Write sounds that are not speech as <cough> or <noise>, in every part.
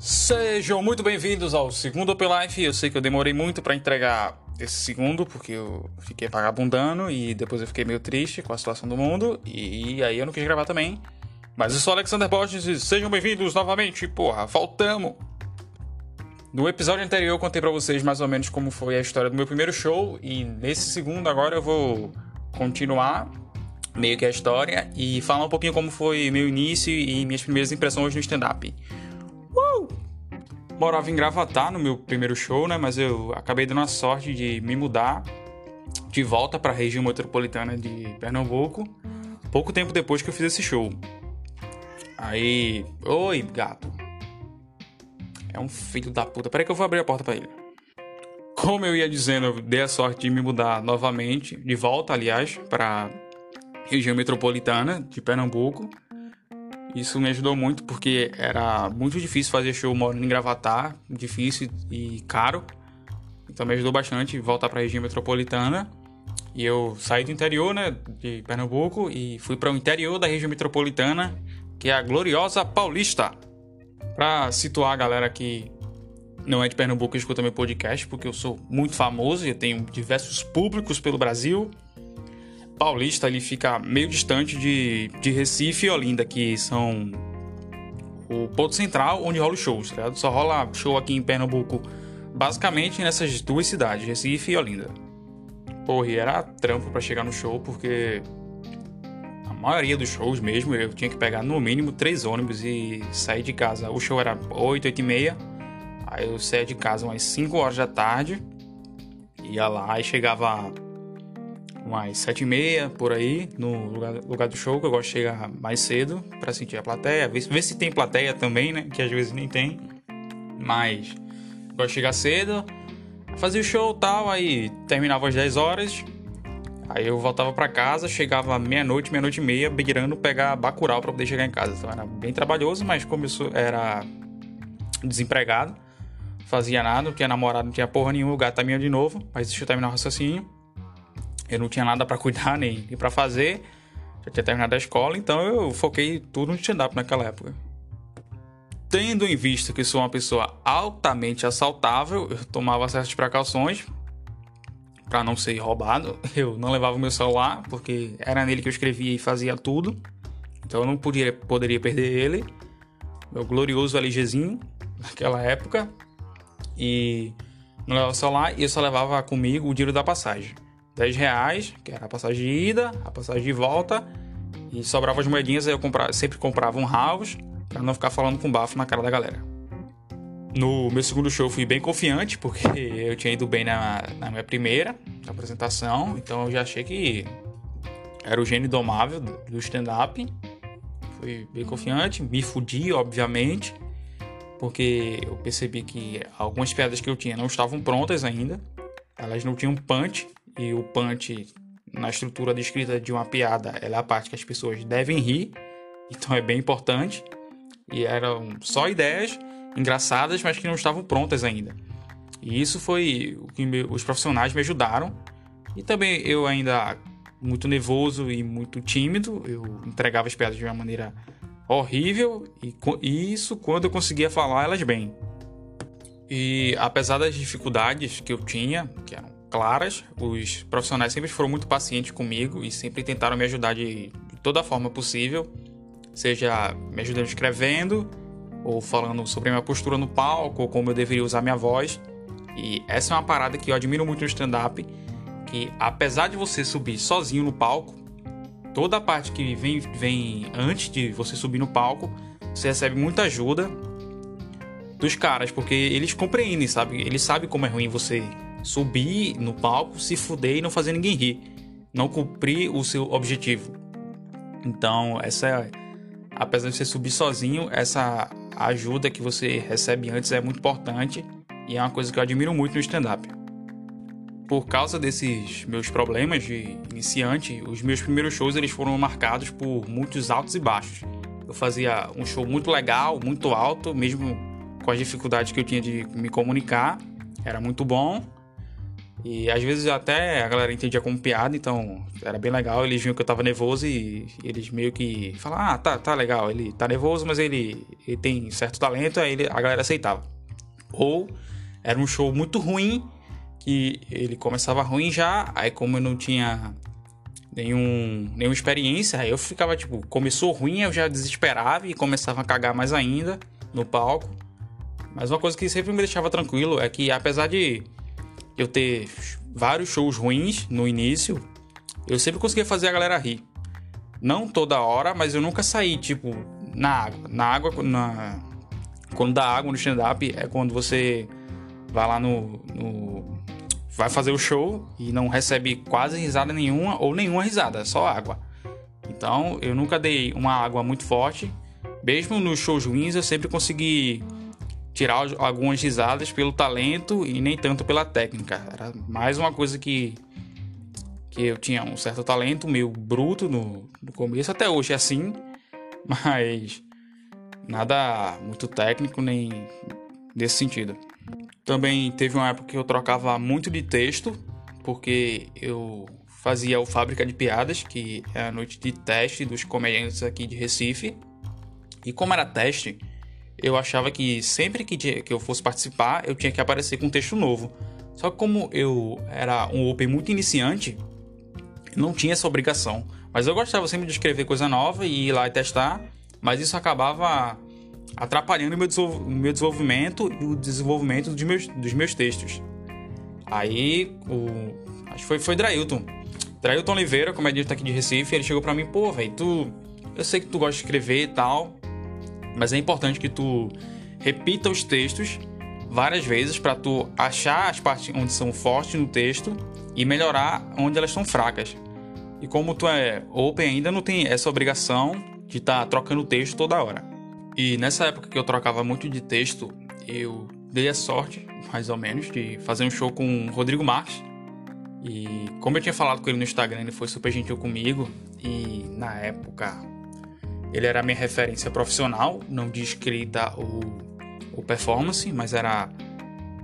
Sejam muito bem-vindos ao segundo Open Life. Eu sei que eu demorei muito para entregar esse segundo, porque eu fiquei vagabundando e depois eu fiquei meio triste com a situação do mundo. E aí eu não quis gravar também. Mas eu sou Alexander Borges e sejam bem-vindos novamente, porra, faltamos! No episódio anterior eu contei para vocês mais ou menos como foi a história do meu primeiro show e nesse segundo agora eu vou continuar meio que a história e falar um pouquinho como foi meu início e minhas primeiras impressões no stand-up. Morava em Gravatar no meu primeiro show, né? Mas eu acabei dando a sorte de me mudar de volta para a região metropolitana de Pernambuco, pouco tempo depois que eu fiz esse show. Aí, oi, gato. É um filho da puta. Peraí que eu vou abrir a porta para ele. Como eu ia dizendo, eu dei a sorte de me mudar novamente, de volta, aliás, para região metropolitana de Pernambuco. Isso me ajudou muito porque era muito difícil fazer show morando em Gravatar, difícil e caro. Então me ajudou bastante voltar para a região metropolitana. E eu saí do interior, né, de Pernambuco e fui para o interior da região metropolitana, que é a gloriosa Paulista. Para situar a galera que não é de Pernambuco e escuta meu podcast, porque eu sou muito famoso e eu tenho diversos públicos pelo Brasil. Paulista ele fica meio distante de, de Recife e Olinda, que são o ponto central onde rola os shows, tá Só rola show aqui em Pernambuco, basicamente nessas duas cidades, Recife e Olinda. Porra, e era trampo para chegar no show, porque a maioria dos shows mesmo eu tinha que pegar no mínimo três ônibus e sair de casa. O show era 8, 8 e meia, aí eu saía de casa umas 5 horas da tarde, ia lá e chegava umas sete e meia por aí no lugar, lugar do show, que eu gosto de chegar mais cedo para sentir a plateia, ver, ver, se tem plateia também, né? Que às vezes nem tem. Mas gosto de chegar cedo, fazia o show tal, aí terminava às 10 horas. Aí eu voltava para casa, chegava meia-noite, meia-noite e meia, beirando pegar Bacurau para poder chegar em casa. Então era bem trabalhoso, mas como eu era desempregado, fazia nada, não tinha namorado, não tinha porra nenhuma, o gato tá minha de novo, mas deixa eu terminar o raciocínio. Eu não tinha nada para cuidar <laughs> nem, para fazer. Já tinha terminado a escola, então eu foquei tudo no stand-up naquela época. Tendo em vista que sou uma pessoa altamente assaltável, eu tomava certas precauções para não ser roubado. <laughs> Eu não levava o meu celular, porque era nele que eu escrevia e fazia tudo. Então eu não podia, poderia perder ele. Meu glorioso LGzinho naquela época. E não levava o celular e eu só levava comigo o dinheiro da passagem. 10 reais, que era a passagem de ida, a passagem de volta, e sobrava as moedinhas, aí eu comprava, sempre comprava um house, para não ficar falando com bafo na cara da galera. No meu segundo show fui bem confiante, porque <laughs> eu tinha ido bem na, na minha primeira apresentação, então eu já achei que era o gênio domável do stand-up. Fui bem confiante, me fudi, obviamente, porque eu percebi que algumas piadas que eu tinha não estavam prontas ainda, elas não tinham punch, e o punch na estrutura de escrita de uma piada ela é a parte que as pessoas devem rir, então é bem importante. E eram só ideias engraçadas, mas que não estavam prontas ainda. E isso foi o que me, os profissionais me ajudaram. E também eu ainda muito nervoso e muito tímido, eu entregava as piadas de uma maneira horrível e, e isso quando eu conseguia falar elas bem. E apesar das dificuldades que eu tinha, que eram claras. Os profissionais sempre foram muito pacientes comigo e sempre tentaram me ajudar de, toda forma possível, seja me ajudando escrevendo, ou falando sobre minha postura no palco, ou como eu deveria usar minha voz. E essa é uma parada que eu admiro muito no stand-up, que apesar de você subir sozinho no palco, toda a parte que vem, vem antes de você subir no palco, você recebe muita ajuda dos caras, porque eles compreendem, sabe? Eles sabem como é ruim você subir no palco, se fuder e não fazer ninguém rir. Não cumprir o seu objetivo. Então, essa é, apesar de você subir sozinho, essa ajuda que você recebe antes é muito importante e é uma coisa que eu admiro muito no stand-up. Por causa desses meus problemas de iniciante, os meus primeiros shows eles foram marcados por muitos altos e baixos. Eu fazia um show muito legal, muito alto, mesmo com as dificuldades que eu tinha de me comunicar, era muito bom. E às vezes até a galera entendia como piada, então era bem legal. Eles viam que eu tava nervoso e eles meio que falavam: Ah, tá, tá legal, ele tá nervoso, mas ele, ele tem certo talento, aí ele, a galera aceitava. Ou era um show muito ruim, que ele começava ruim já, aí como eu não tinha nenhum, nenhuma experiência, aí eu ficava tipo: começou ruim, eu já desesperava e começava a cagar mais ainda no palco. Mas uma coisa que sempre me deixava tranquilo é que apesar de eu ter vários shows ruins no início, eu sempre conseguia fazer a galera rir. Não toda hora, mas eu nunca saí, tipo, na água. Na água, na... quando dá água no stand-up, é quando você vai lá no, no, Vai fazer o show e não recebe quase risada nenhuma ou nenhuma risada, só água. Então eu nunca dei uma água muito forte. Mesmo nos shows ruins, eu sempre consegui tirar algumas risadas pelo talento e nem tanto pela técnica. Era mais uma coisa que que eu tinha um certo talento meio bruto no, no começo, até hoje é assim, <laughs> mas nada muito técnico nem nesse sentido. Também teve uma época que eu trocava muito de texto, porque eu fazia o Fábrica de Piadas, que é a noite de teste dos comediantes aqui de Recife. E como era teste, eu achava que sempre que, que eu fosse participar, eu tinha que aparecer com um texto novo. Só que como eu era um Open muito iniciante, não tinha essa obrigação. Mas eu gostava sempre de escrever coisa nova e ir lá e testar, mas isso acabava atrapalhando o meu, meu desenvolvimento e o desenvolvimento dos meus, dos meus textos. Aí, o, acho que foi, foi Drailton. Drailton Oliveira, comediante aqui de Recife, ele chegou pra mim, pô, velho, tu... Eu sei que tu gosta de escrever e tal, mas é importante que tu repita os textos várias vezes para tu achar as partes onde são fortes no texto e melhorar onde elas são fracas. E como tu é open, ainda não tem essa obrigação de estar tá trocando texto toda hora. E nessa época que eu trocava muito de texto, eu dei a sorte, mais ou menos, de fazer um show com o Rodrigo Marques. E como eu tinha falado com ele no Instagram, ele foi super gentil comigo. E na época ele era a minha referência profissional, não de escrita ou, ou performance, mas era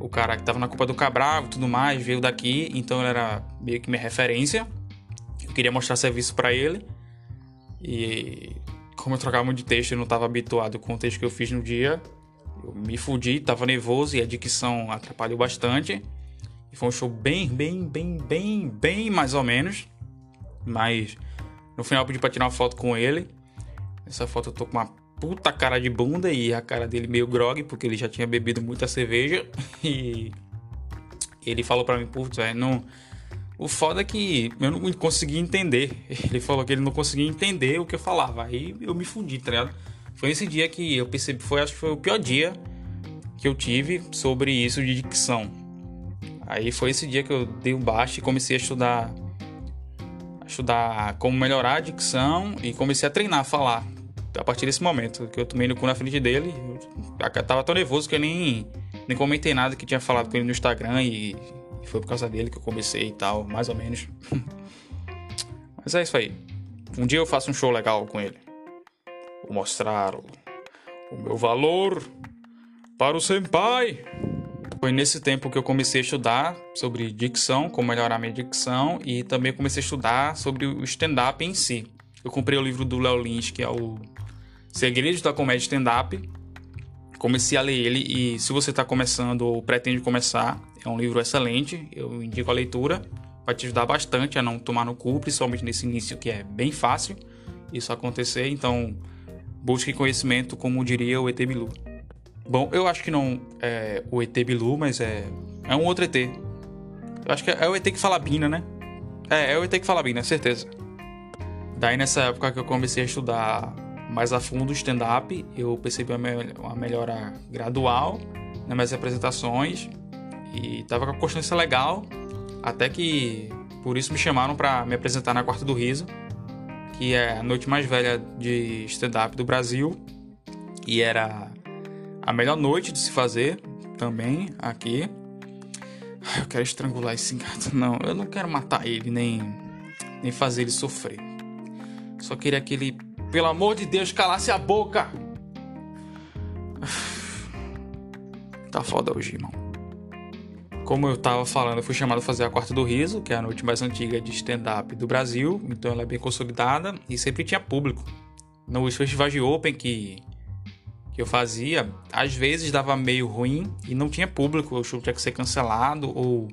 o cara que tava na Copa do Cabral e tudo mais, veio daqui, então ele era meio que minha referência. Eu queria mostrar serviço para ele. E como eu trocava muito de texto e não estava habituado com o texto que eu fiz no dia, eu me fudi, tava nervoso e a dicção atrapalhou bastante. E foi um show bem, bem, bem, bem, bem mais ou menos. Mas no final eu pedi pra tirar uma foto com ele. Nessa foto eu tô com uma puta cara de bunda e a cara dele meio grog, porque ele já tinha bebido muita cerveja. <laughs> E ele falou para mim, putz, velho, não. O foda é que eu não consegui entender. <laughs> Ele falou que ele não conseguia entender o que eu falava. Aí eu me fundi, tá ligado? Foi esse dia que eu percebi, foi, acho que foi o pior dia que eu tive sobre isso de dicção. Aí foi esse dia que eu dei um baixo e comecei a estudar a estudar como melhorar a dicção e comecei a treinar a falar a partir desse momento, que eu tomei no cu na frente dele, eu tava tão nervoso que eu nem, nem comentei nada que tinha falado com ele no Instagram e, foi por causa dele que eu comecei e tal, mais ou menos. <laughs> Mas é isso aí. Um dia eu faço um show legal com ele. Vou mostrar o, o meu valor para o senpai. Foi nesse tempo que eu comecei a estudar sobre dicção, como melhorar minha dicção, e também comecei a estudar sobre o stand-up em si. Eu comprei o livro do Léo Lins, que é o Segredos da Comédia Stand-Up. Comecei a ler ele e se você está começando ou pretende começar, é um livro excelente. Eu indico a leitura. Vai te ajudar bastante a não tomar no cu, principalmente nesse início que é bem fácil isso acontecer. Então, busque conhecimento, como diria o ET Bilu. Bom, eu acho que não é o ET Bilu, mas é, é um outro ET. Eu acho que é, é o ET que fala Bina, né? É, é o ET que fala Bina, certeza. Daí nessa época que eu comecei a estudar mais a fundo o stand-up, eu percebi uma melhora gradual nas minhas apresentações e tava com a constância legal, até que por isso me chamaram para me apresentar na Quarta do Riso, que é a noite mais velha de stand-up do Brasil e era a melhor noite de se fazer também aqui. Eu quero estrangular esse gato, não, eu não quero matar ele nem nem fazer ele sofrer. Só queria que ele pelo amor de Deus, calasse a boca. Tá foda hoje, irmão. Como eu tava falando, eu fui chamado a fazer a Quarta do Riso, que é a noite mais antiga de stand-up do Brasil, então ela é bem consolidada e sempre tinha público. Nos festivais de Open que, que eu fazia, às vezes dava meio ruim e não tinha público, o show tinha que ser cancelado ou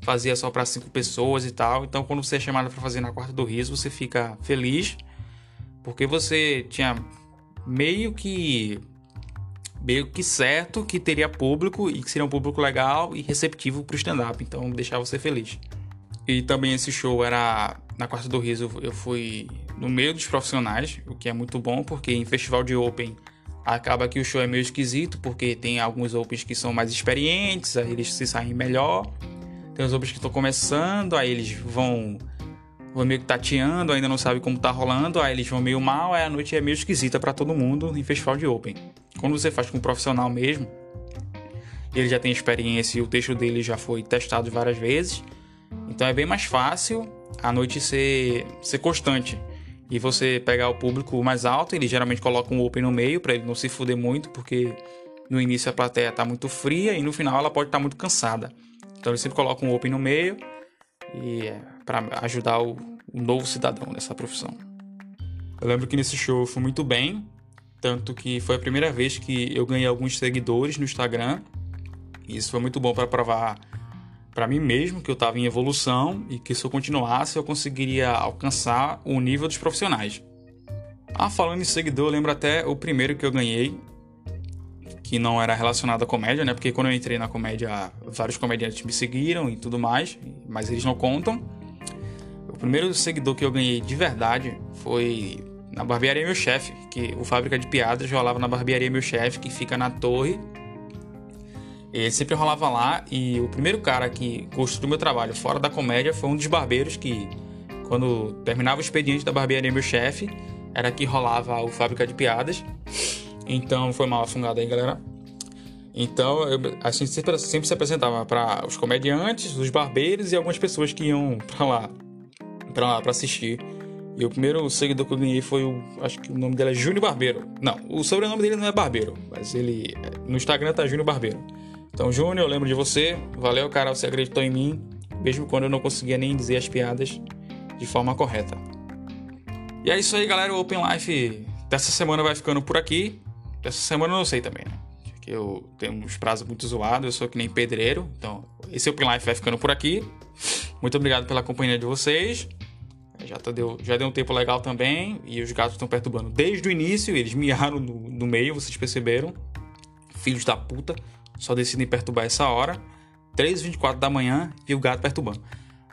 fazia só para cinco pessoas e tal. Então, quando você é chamado para fazer na Quarta do Riso, você fica feliz porque você tinha meio que meio que certo que teria público e que seria um público legal e receptivo para o stand-up, então deixava você feliz. E também esse show era na Quarta do Riso, eu fui no meio dos profissionais, o que é muito bom, porque em festival de Open acaba que o show é meio esquisito, porque tem alguns Opens que são mais experientes, aí eles se saem melhor. Tem os Opens que estão começando, aí eles vão meio que tateando, ainda não sabe como tá rolando, aí eles vão meio mal, aí a noite é meio esquisita para todo mundo em festival de Open. Quando você faz com um profissional mesmo, ele já tem experiência e o texto dele já foi testado várias vezes, então é bem mais fácil a noite ser, ser constante. E você pegar o público mais alto, ele geralmente coloca um open no meio para ele não se fuder muito, porque no início a plateia tá muito fria e no final ela pode estar tá muito cansada. Então ele sempre coloca um open no meio e é para ajudar o, o novo cidadão nessa profissão. Eu lembro que nesse show eu fui muito bem, tanto que foi a primeira vez que eu ganhei alguns seguidores no Instagram. E isso foi muito bom para provar para mim mesmo que eu estava em evolução e que se eu continuasse eu conseguiria alcançar o nível dos profissionais. Ah, falando em seguidor, eu lembro até o primeiro que eu ganhei, que não era relacionado à comédia, né? Porque quando eu entrei na comédia, vários comediantes me seguiram e tudo mais, mas eles não contam. O primeiro seguidor que eu ganhei de verdade foi na Barbearia Meu Chefe, que o Fábrica de Piadas rolava na Barbearia Meu Chefe, que fica na Torre. Ele sempre rolava lá e o primeiro cara que gostou do meu trabalho fora da comédia foi um dos barbeiros que, quando terminava o expediente da Barbearia Meu Chefe, era que rolava o Fábrica de Piadas. Então foi mal afungado aí, galera. Então a gente sempre, sempre se apresentava para os comediantes, os barbeiros e algumas pessoas que iam para lá para lá para assistir. E o primeiro seguidor que eu ganhei foi o. Acho que o nome dele é Júnior Barbeiro. Não, o sobrenome dele não é Barbeiro, mas ele. No Instagram tá Júnior Barbeiro. Então, Júnior, eu lembro de você. Valeu, cara, você acreditou em mim, mesmo quando eu não conseguia nem dizer as piadas de forma correta. E é isso aí, galera. O Open Life dessa semana vai ficando por aqui. Dessa semana eu não sei também, né? Porque eu tenho uns prazos muito zoados, eu sou que nem pedreiro. Então, esse Open Life vai ficando por aqui. Muito obrigado pela companhia de vocês. Já, tá deu, já deu um tempo legal também. E os gatos estão perturbando desde o início. Eles miaram no, no meio, vocês perceberam. Filhos da puta. Só decidem perturbar essa hora. 3h24 da manhã e o gato perturbando.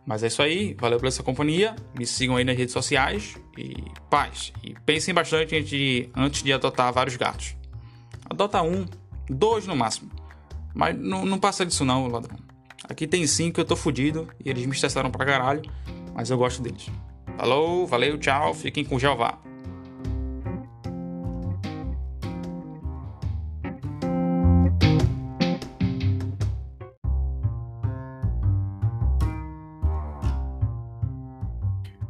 Mas é isso aí. Valeu pela sua companhia. Me sigam aí nas redes sociais. E paz. E pensem bastante antes de, antes de adotar vários gatos. Adota um, dois no máximo. Mas não, não passa disso não, ladrão. Aqui tem cinco, eu tô fudido. E eles me estressaram pra caralho. Mas eu gosto deles. Falou, valeu, tchau, fiquem com Jeová.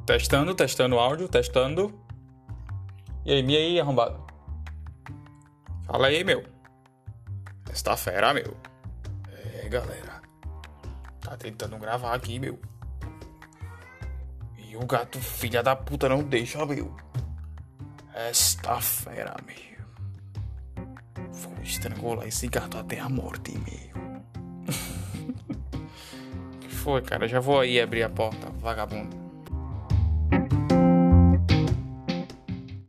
Testando, testando o áudio, testando. E aí, me aí, arrombado? Fala aí, meu. Esta fera, meu. É, galera. Tá tentando gravar aqui, meu. E o gato filha da puta não deixa, meu. Esta fera, meu. Vou estrangular esse gato até a morte, meu. <laughs> que foi, cara? Já vou aí abrir a porta, vagabundo.